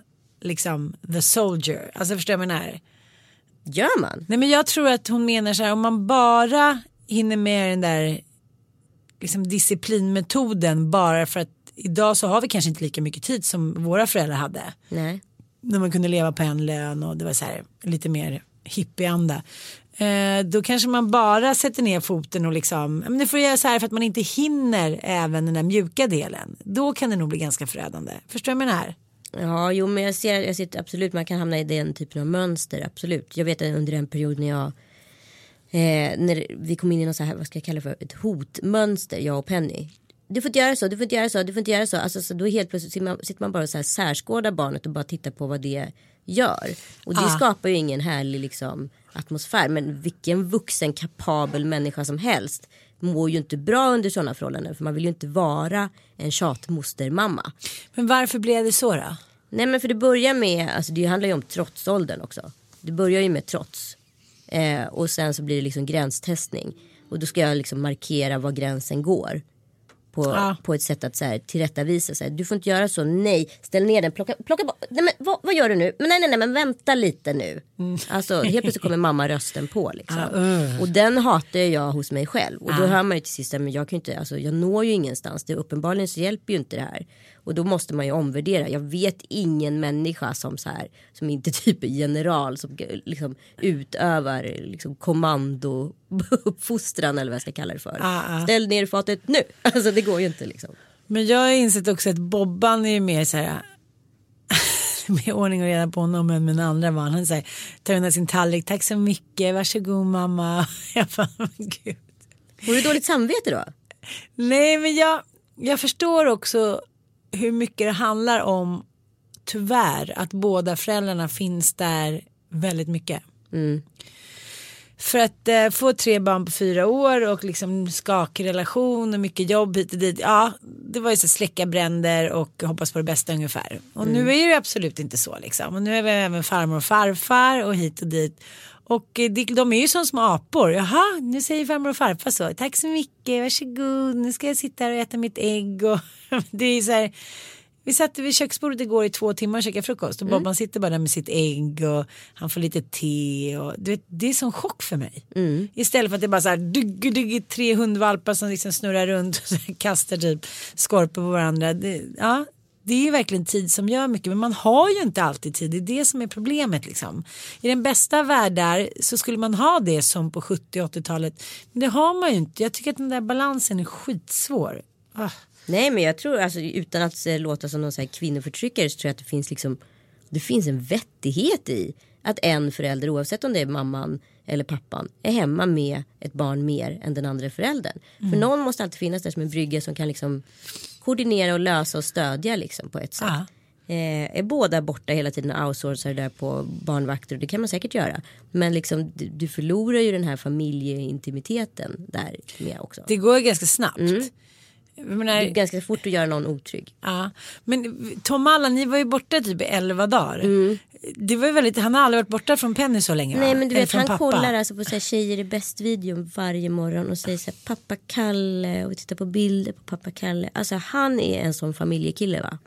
liksom the soldier. Alltså förstår jag vad jag menar? Gör man? Nej men jag tror att hon menar så här om man bara hinner med den där liksom disciplinmetoden bara för att idag så har vi kanske inte lika mycket tid som våra föräldrar hade. Nej. När man kunde leva på en lön och det var så här lite mer hippieanda. Eh, då kanske man bara sätter ner foten och liksom, men det får jag göra så här för att man inte hinner även den där mjuka delen. Då kan det nog bli ganska förödande. Förstår du vad jag menar? Ja, jo, men jag ser, jag ser absolut man kan hamna i den typen av mönster. Absolut. Jag vet att under en period när jag eh, när vi kom in i något så här, vad ska jag kalla det för, ett hotmönster, jag och Penny. Du får inte göra så, du får inte göra så, du får inte göra så. Alltså, så då helt plötsligt sitter man, sitter man bara och så här särskådar barnet och bara tittar på vad det gör. Och det Ah. skapar ju ingen härlig liksom, atmosfär. Men vilken vuxen kapabel människa som helst mår ju inte bra under sådana förhållanden. För man vill ju inte vara en tjatmostermamma. Men varför blev det så då? Nej men för det börjar med, alltså det handlar ju om trotsåldern också. Det börjar ju med trots. Eh, och sen så blir det liksom gränstestning. Och då ska jag liksom markera var gränsen går. På, Ja. på ett sätt att så här, tillrättavisa. Så här, du får inte göra så, nej, ställ ner den, plocka, plocka bort. Nej, men, vad, vad gör du nu? Men nej, nej, nej, men vänta lite nu. Alltså helt plötsligt kommer mamma rösten på liksom. Och den hatar jag hos mig själv. Och då hör man ju till sist, men jag kan ju inte, alltså jag når ju ingenstans. Det, uppenbarligen så hjälper ju inte det här. Och då måste man ju omvärdera. Jag vet ingen människa som så här, som inte typ är general, som liksom utövar liksom kommando uppfostran eller vad jag ska kalla det för. Ah, ah. Ställ ner fatet nu. Alltså det går ju inte liksom. Men jag har insett också att Bobban är ju mer så här med ordning och reda på honom än min andra barn. Han säger tar undan sin tallrik, tack så mycket, varsågod mamma. Jag bara, gud. Får du dåligt samvete då? Nej men jag, jag förstår också hur mycket det handlar om tyvärr att båda föräldrarna finns där väldigt mycket. För att eh, få tre barn på fyra år och liksom skakig relation och mycket jobb hit och dit. Ja, det var ju så släcka bränder och hoppas på det bästa ungefär. Och nu är det absolut inte så liksom. Och nu är vi även farmor och farfar och hit och dit. Och eh, de är ju som små apor. Jaha, nu säger farmor och farfar så. Tack så mycket, varsågod. Nu ska jag sitta här och äta mitt ägg. Och det är så här. Vi satt vid köksbordet igår i två timmar och käkade frukost och Bobban sitter bara där med sitt ägg och han får lite te och du vet, det är sån chock för mig. Istället för att det är bara så här dugg, dugg, tre hundvalpar som liksom snurrar runt och kastar typ skorpor på varandra. Det, ja, det är ju verkligen tid som gör mycket men man har ju inte alltid tid. Det är det som är problemet liksom. I den bästa världar så skulle man ha det som på 70 80-talet. Men det har man ju inte. Jag tycker att den där balansen är skitsvår. Ah. Nej men jag tror alltså utan att eh, låta som någon så här kvinnoförtryckare så tror jag att det finns liksom det finns en vettighet i att en förälder oavsett om det är mamman eller pappan är hemma med ett barn mer än den andra föräldern. För någon måste alltid finnas där som en brygga som kan liksom koordinera och lösa och stödja liksom på ett sätt. Ja. Eh, är båda borta hela tiden och outsourcar där på barnvakter och det kan man säkert göra. Men liksom du, du förlorar ju den här familjeintimiteten där med också. Det går ganska snabbt. Jag menar, Det är ganska fort att göra någon otrygg. ja. Men Tom Allan, ni var ju borta typ i 11 dagar. Det var väldigt, han har aldrig varit borta från Penny så länge va? Nej men du vet han pappa. kollar alltså på så här, tjejer är bäst videon varje morgon och säger så här, pappa Kalle och tittar på bilder på pappa Kalle. Alltså han är en sån familjekille va.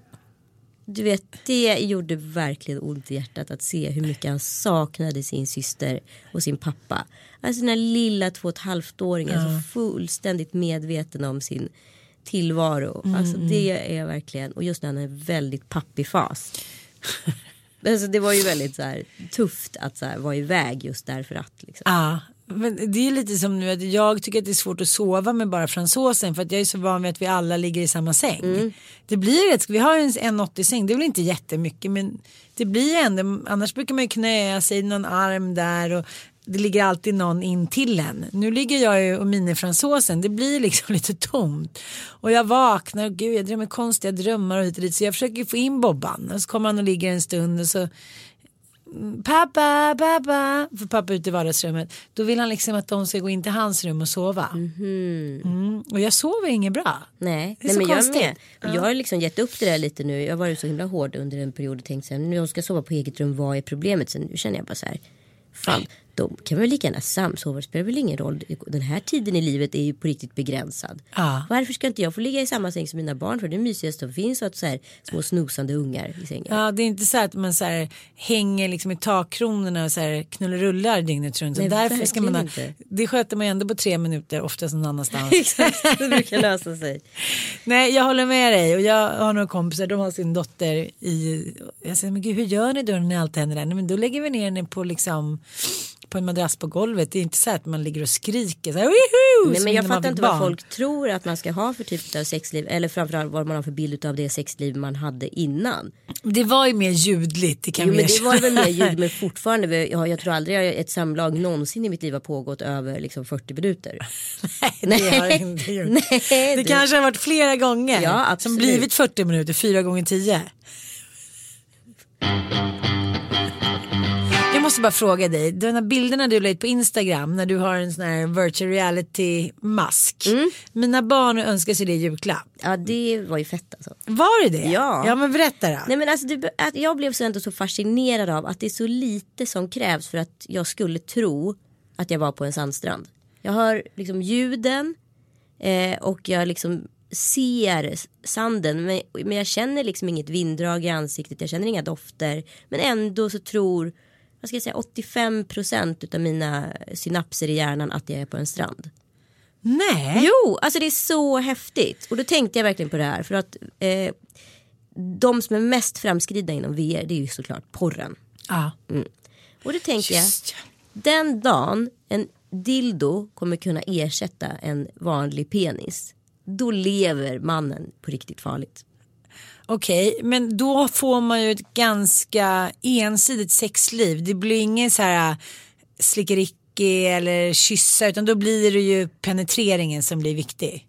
Du vet det gjorde verkligen ont i hjärtat att se hur mycket han saknade sin syster och sin pappa. Alltså den här lilla två och ett halvt åringen så fullständigt medveten om sin tillvaro. Mm, Alltså det är verkligen och just när han är väldigt pappig-fas. Alltså det var ju väldigt så här, tufft att så här, vara iväg just därför att. Liksom. Ja, men det är lite som nu att jag tycker att det är svårt att sova med bara fransosen för att jag är så van vid att vi alla ligger i samma säng. Mm. Det blir rätt, vi har en 1,80 säng, det är väl inte jättemycket men det blir ändå, annars brukar man ju knöa sig i någon arm där och det ligger alltid någon in till en. Nu ligger jag ju och minifransåsen, det blir liksom lite tomt. Och jag vaknar och gud jag drömmer konstiga drömmar och hit och dit. Så jag försöker få in Bobban. Och så kommer han och ligger en stund och så Pappa, pappa, för pappa är ute i vardagsrummet. Då vill han liksom att de ska gå in till hans rum och sova. Mm. Och jag sover inget bra. Nej, Det är Nej så men jag konstigt. med. Jag har liksom gett upp det där lite nu. Jag har varit så himla hård under en period och tänkt så här, nu jag ska sova på eget rum, vad är problemet? Sen nu känner jag bara så här, fan, de kan väl lika gärna samsova, det spelar väl ingen roll. Den här tiden i livet är ju på riktigt begränsad. Ja. Varför ska inte jag få ligga i samma säng som mina barn? För det är mysigast som finns att så här små snosande ungar i sängen. Ja, det är inte så att man så här, hänger liksom i takkronorna och så här, knullerullar dygnet runt. Nej, därför ska man ha, inte. det sköter man ju ändå på tre minuter, oftast någon annanstans. Exakt, det brukar lösa sig. Nej, jag håller med dig och jag har några kompisar, de har sin dotter i, jag säger men gud hur gör ni då när ni alltid händer det? Nej, men då lägger vi ner henne på liksom på en madrass på golvet. Det är inte så att man ligger och skriker så här! Nej, som men jag fattar inte vad barn. folk tror att man ska ha för typ av sexliv. Eller framförallt vad man har för bild av det sexliv man hade innan. Det var ju mer ljudligt, det kan Jo men det var väl mer ljud men fortfarande. Jag, jag tror aldrig jag- ett samlag någonsin i mitt liv har pågått över liksom 40 minuter. Nej, det har inte gjort. Nej, Det du- kanske har varit flera gånger. Ja, Som absolut. blivit 40 minuter, fyra gånger 10. Måste bara fråga dig, de här bilderna du la ut på Instagram när du har en sån här virtual reality mask. Mm. Mina barn önskar sig det i julklapp. Ja det var ju fett alltså. Var det det? Ja. Ja men berätta då. Nej men alltså att jag blev så ändå så fascinerad av att det är så lite som krävs för att jag skulle tro att jag var på en sandstrand. Jag hör liksom ljuden eh, och jag liksom ser sanden men, men jag känner liksom inget vinddrag i ansiktet, jag känner inga dofter men ändå så tror vad ska jag säga 85% utav mina synapser i hjärnan att jag är på en strand. Nej. Jo, alltså det är så häftigt. Och då tänkte jag verkligen på det här. För att eh, de som är mest framskridna inom VR det är ju såklart porren. Ja. Och då tänker jag, den dagen en dildo kommer kunna ersätta en vanlig penis. Då lever mannen på riktigt farligt. Okej, men då får man ju ett ganska ensidigt sexliv. Det blir ingen så här äh, slickericki eller kyssa utan då blir det ju penetreringen som blir viktig.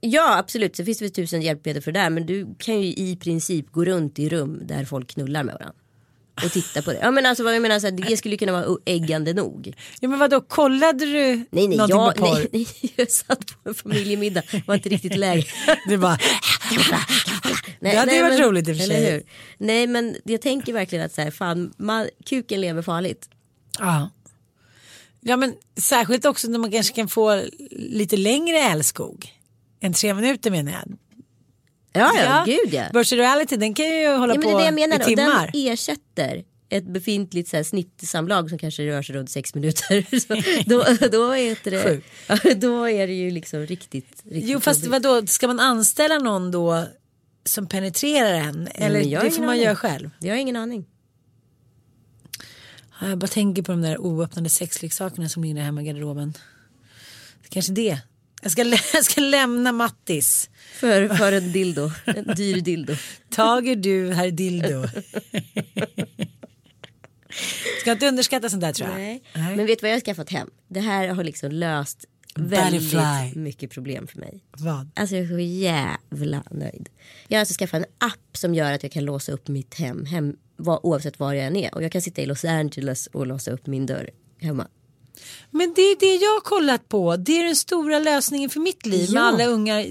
Ja absolut, så finns det väl tusen hjälpmedel för det där. Men du kan ju i princip gå runt i rum där folk knullar med varandra. Och titta på det. Ja men alltså vad jag menar, så här, det skulle kunna vara äggande nog. Ja men vadå, kollade du Nej nej, någonting jag, på porr? nej, nej, jag satt på en familjemiddag, var inte riktigt läge. Du bara, Nej, Det hade ju varit men- roligt i och för sig. Nej men jag tänker verkligen att så här, fan, man, kuken lever farligt. ja. Ja men särskilt också när man kanske kan få lite längre älskog. Än tre minuter menar jag. Ja ja, gud ja. Virtual reality den kan ju hålla ja det på är det jag menar. i timmar. den ersätter ett befintligt så här, snittsamlag som kanske rör sig runt sex minuter. Så då, då, heter det, ja, då är det ju liksom riktigt, riktigt Jo fast jobbigt. vadå, ska man anställa någon då som penetrerar en? Eller det får man aning. göra själv? Jag har ingen aning. Ja, Jag bara tänker på de där oöppnade sexleksakerna som ligger hemma i garderoben. Kanske det. Jag ska, lä- jag ska lämna Mattis. För, för en dildo, en dyr dildo. Tager du herr dildo. Ska inte underskatta sånt där tror jag. Nej. Men vet du vad jag har skaffat hem? Det här har liksom löst Butterfly. väldigt mycket problem för mig. Vad? Alltså jag är så jävla nöjd. Jag har alltså skaffat en app som gör att jag kan låsa upp mitt hem, hem var, oavsett var jag än är. Och jag kan sitta i Los Angeles och låsa upp min dörr hemma. Men det är det jag har kollat på. Det är den stora lösningen för mitt liv med Ja. alla ungar.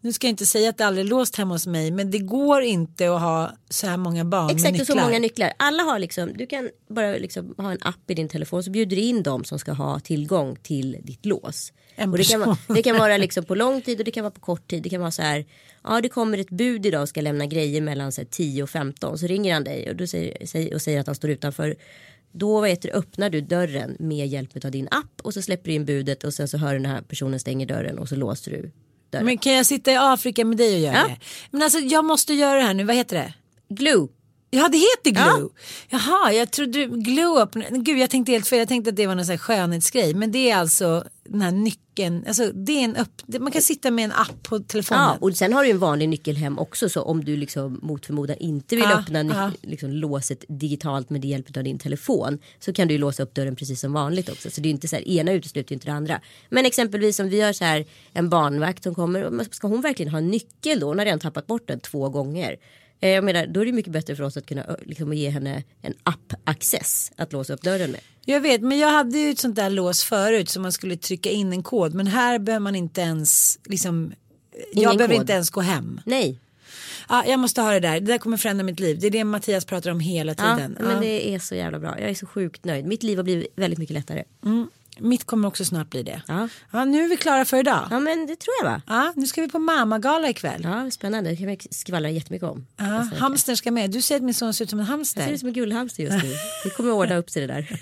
Nu ska jag inte säga att det aldrig är låst hemma hos mig. Men det går inte att ha så här många barn med Exakt och nycklar. så många nycklar. Alla har liksom, du kan bara liksom ha en app i din telefon så bjuder du in dem som ska ha tillgång till ditt lås. En och det, kan, vara- det kan vara liksom på lång tid och det kan vara på kort tid. Det kan vara så här, ja det kommer ett bud idag och ska lämna grejer mellan så här, 10 och 15. Så ringer han dig och, du säger, och säger att han står utanför. Då heter, det, öppnar du dörren med hjälp av din app och så släpper du in budet och sen så hör du den här personen stänger dörren och så låser du dörren. Men kan jag sitta i Afrika med dig och göra Ja. det? Men alltså jag måste göra det här nu. Vad heter det? Glue. Ja det heter glue. Jaha jag trodde glue up. Gud jag tänkte helt fel. Jag tänkte att det var någon sån här skönhetsgrej. Men det är alltså den här nyckeln. Alltså, det är en upp, man kan sitta med en app på telefonen. Ja, och sen har du en vanlig nyckel hem också så om du liksom mot förmodan inte vill Ja, öppna ja. liksom, låset digitalt med hjälp av din telefon så kan du ju låsa upp dörren precis som vanligt också. Så det är inte så här, ena utesluter inte det andra. Men exempelvis om vi har så här en barnvakt som kommer, ska hon verkligen ha en nyckel då? Hon har redan tappat bort den två gånger. Eh, Jag menar, då är det mycket bättre för oss att kunna liksom, ge henne en app-access att låsa upp dörren med. Jag vet men jag hade ju ett sånt där lås förut som man skulle trycka in en kod. Men här behöver man inte ens liksom. jag behöver kod. inte ens gå hem. Nej, Ja, jag måste ha det där. Det där kommer förändra mitt liv. Det är det Mattias pratar om hela ja, tiden. men Ja. det är så jävla bra. Jag är så sjukt nöjd. Mitt liv har blivit väldigt mycket lättare. Mitt kommer också snart bli det. Ja. Ja, nu är vi klara för idag. Ja men det tror jag va? Ja, nu ska vi på mammagala ikväll. Ja, spännande. Det kan vi skvallra jättemycket om. Ja, hamstern ska med. Du säger att min son ser ut som en Jag ser hamster. ut som en gullhamster just nu. Det kommer ordna upp sig det där.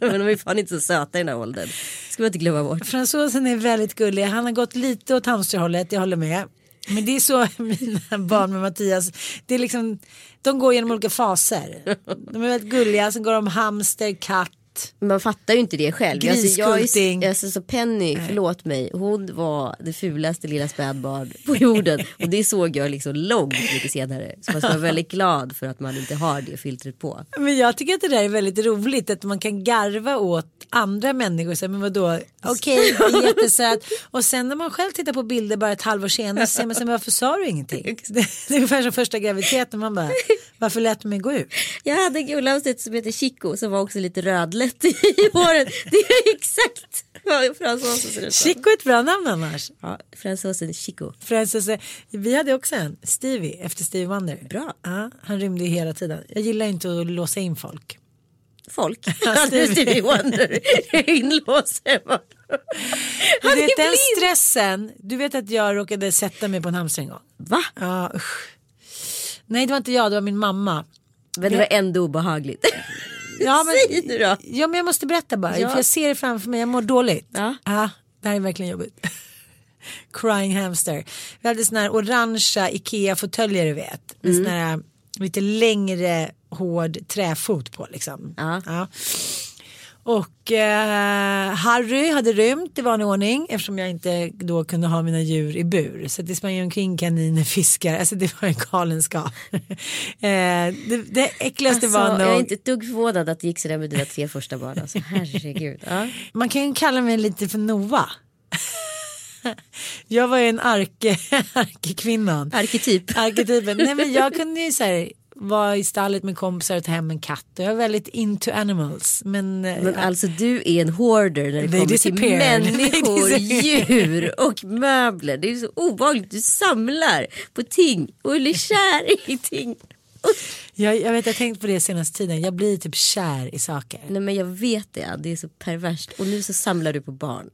Men de är fan inte så söta i den här åldern. ska man inte glömma bort. Fransosen är väldigt gullig. Han har gått lite åt hamsterhållet, jag håller med. Men det är så mina barn med Mattias, det är liksom, de går genom olika faser. De är väldigt gulliga, sen går de hamster, katt. Man fattar ju inte det själv. Griskulting. jag är, alltså, så Penny, förlåt mig, hon var det fulaste lilla spädbarn på jorden. Och det såg jag liksom långt mycket senare. Så man ska vara väldigt glad för att man inte har det filtret på. Men jag tycker att det där är väldigt roligt att man kan garva åt andra människor. Så men vadå, okej, okay, jättesöt. Och sen när man själv tittar på bilder bara ett halvår senare så säger man så men varför sa du ingenting? Det är ungefär som första graviditeten, man bara, varför lät du mig gå ut? Jag hade en gullhamster som heter Chico som var också lite rödlätt i håret. Det är exakt vad fransosen ser ut som. Chico är ett bra namn annars. Ja, fransosen Chico. Francis, eh, vi hade också en, Stevie, efter Stevie Wonder. Bra. Ja, han rymde ju hela tiden. Jag gillar inte att låsa in folk. Folk. Hade Stevie Wonder inlåst hemma. Du Han vet är den stressen, du vet att jag råkade sätta mig på en hamster en gång. Va? Ja, usch. Nej det var inte jag, det var min mamma. Men det var ändå obehagligt. Ja, men, Säg nu då. Ja men jag måste berätta bara, Ja. för jag ser det framför mig, jag mår dåligt. Ja. det här är verkligen jobbigt. Crying hamster. Vi hade såna här orangea Ikea-fåtöljer du vet. Med Mm. såna här lite längre hård träfot på liksom. Ja. Och eh, Harry hade rymt i vanlig ordning eftersom jag inte då kunde ha mina djur i bur. Så det sprang omkring kaniner, fiskar, alltså det var en galenskap. eh, det, det äckligaste Alltså, var nog... jag är inte ett dugg förvånad att det gick sådär med dina tre första barn. Alltså, herregud. Ja. Man kan ju kalla mig lite för Nova. jag var ju en arke, arkekvinnan. Arketyp. Arketypen. Nej men jag kunde ju så här vara i stallet med kompisar och ta hem en katt. Jag är väldigt into animals. Men, eh, Men alltså du är en hoarder när det kommer till disappear. människor, They disappear. djur och möbler. Det är så obehagligt. Du samlar på ting och blir kär i ting. jag, jag vet jag har tänkt på det senaste tiden. Jag blir typ kär i saker. Nej men jag vet det, det är så perverst. Och nu så samlar du på barn.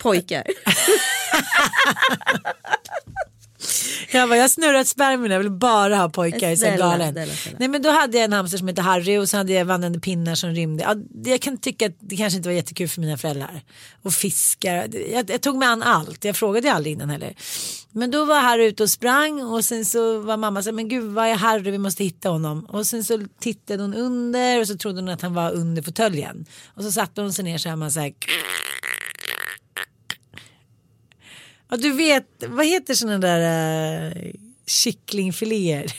Pojkar. Jag bara, jag snurrat spermierna, jag vill bara ha pojkar. Snälla, galen. snälla, snälla. Nej men då hade jag en hamster som hette Harry och så hade jag vandrande pinnar som rymde. Ja, jag kan tycka att det kanske inte var jättekul för mina föräldrar. Och fiskar. Jag, jag tog mig an allt. Jag frågade aldrig innan heller. Men då var Harry ute och sprang och sen så var mamma så här, men gud vad är Harry, vi måste hitta honom. Och sen så tittade hon under och så trodde hon att han var under fåtöljen. Och så satte hon sig ner så här, man så här Ja du vet, vad heter sådana där uh, kycklingfiléer?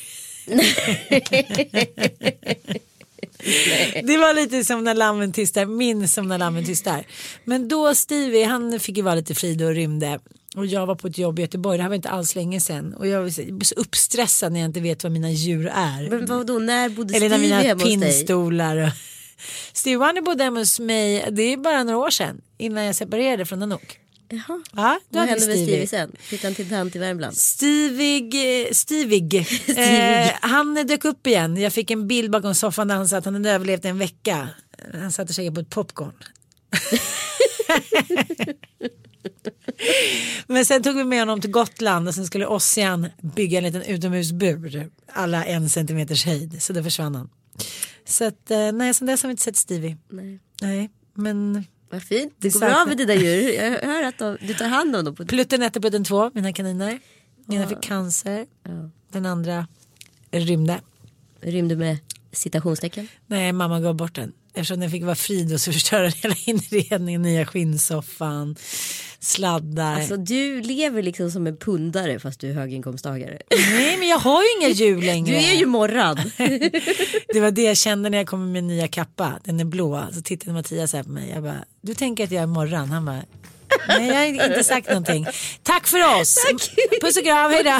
Det var lite som när lammen tystar, min som när lammen tystar. Men då Stevie, han fick ju vara lite fri och rymde. Och jag var på ett jobb i Göteborg, det här var inte alls länge sedan. Och jag var så uppstressad när jag inte vet vad mina djur är. Men vadå, när bodde Eller när mina pinnstolar. Och... Stevie Wonder bodde hemma hos mig, det är bara några år sedan. Innan jag separerade från Nanook. Jaha. Ja, då Vad hände med Stevie. Stevie sen? Flyttade han till tant i Värmland? Stivig, eh, Stivig. Eh, han dök upp igen. Jag fick en bild bakom soffan där han sa att han hade överlevt en vecka. Han satt och käkade på ett popcorn. Men sen tog vi med honom till Gotland och sen skulle Ossian bygga en liten utomhusbur. Alla en centimeters höjd. Så då försvann han. Så att, eh, nej, sen dess har vi inte sett Stevie. Nej. Nej, men Vad fint, det går bra med dina djur. Jag hör att de, du tar hand om dem. På... Plutten 1 och Plutten 2, mina kaniner. Den ena fick cancer. Den andra rymde. Rymde med citationstecken. Nej, mamma gav bort den. Eftersom den fick vara fri då så förstörde den hela inredningen, nya skinnsoffan, sladdar. Alltså du lever liksom som en pundare fast du är höginkomsttagare. Nej men jag har ju inga hjul längre. Du är ju morrad. Det var det jag kände när jag kom med min nya kappa. Den är blå. Så tittade Mattias här på mig. Jag bara, du tänker att jag är morran? Han bara, nej jag har inte sagt någonting. Tack för oss. Puss och kram, hejdå.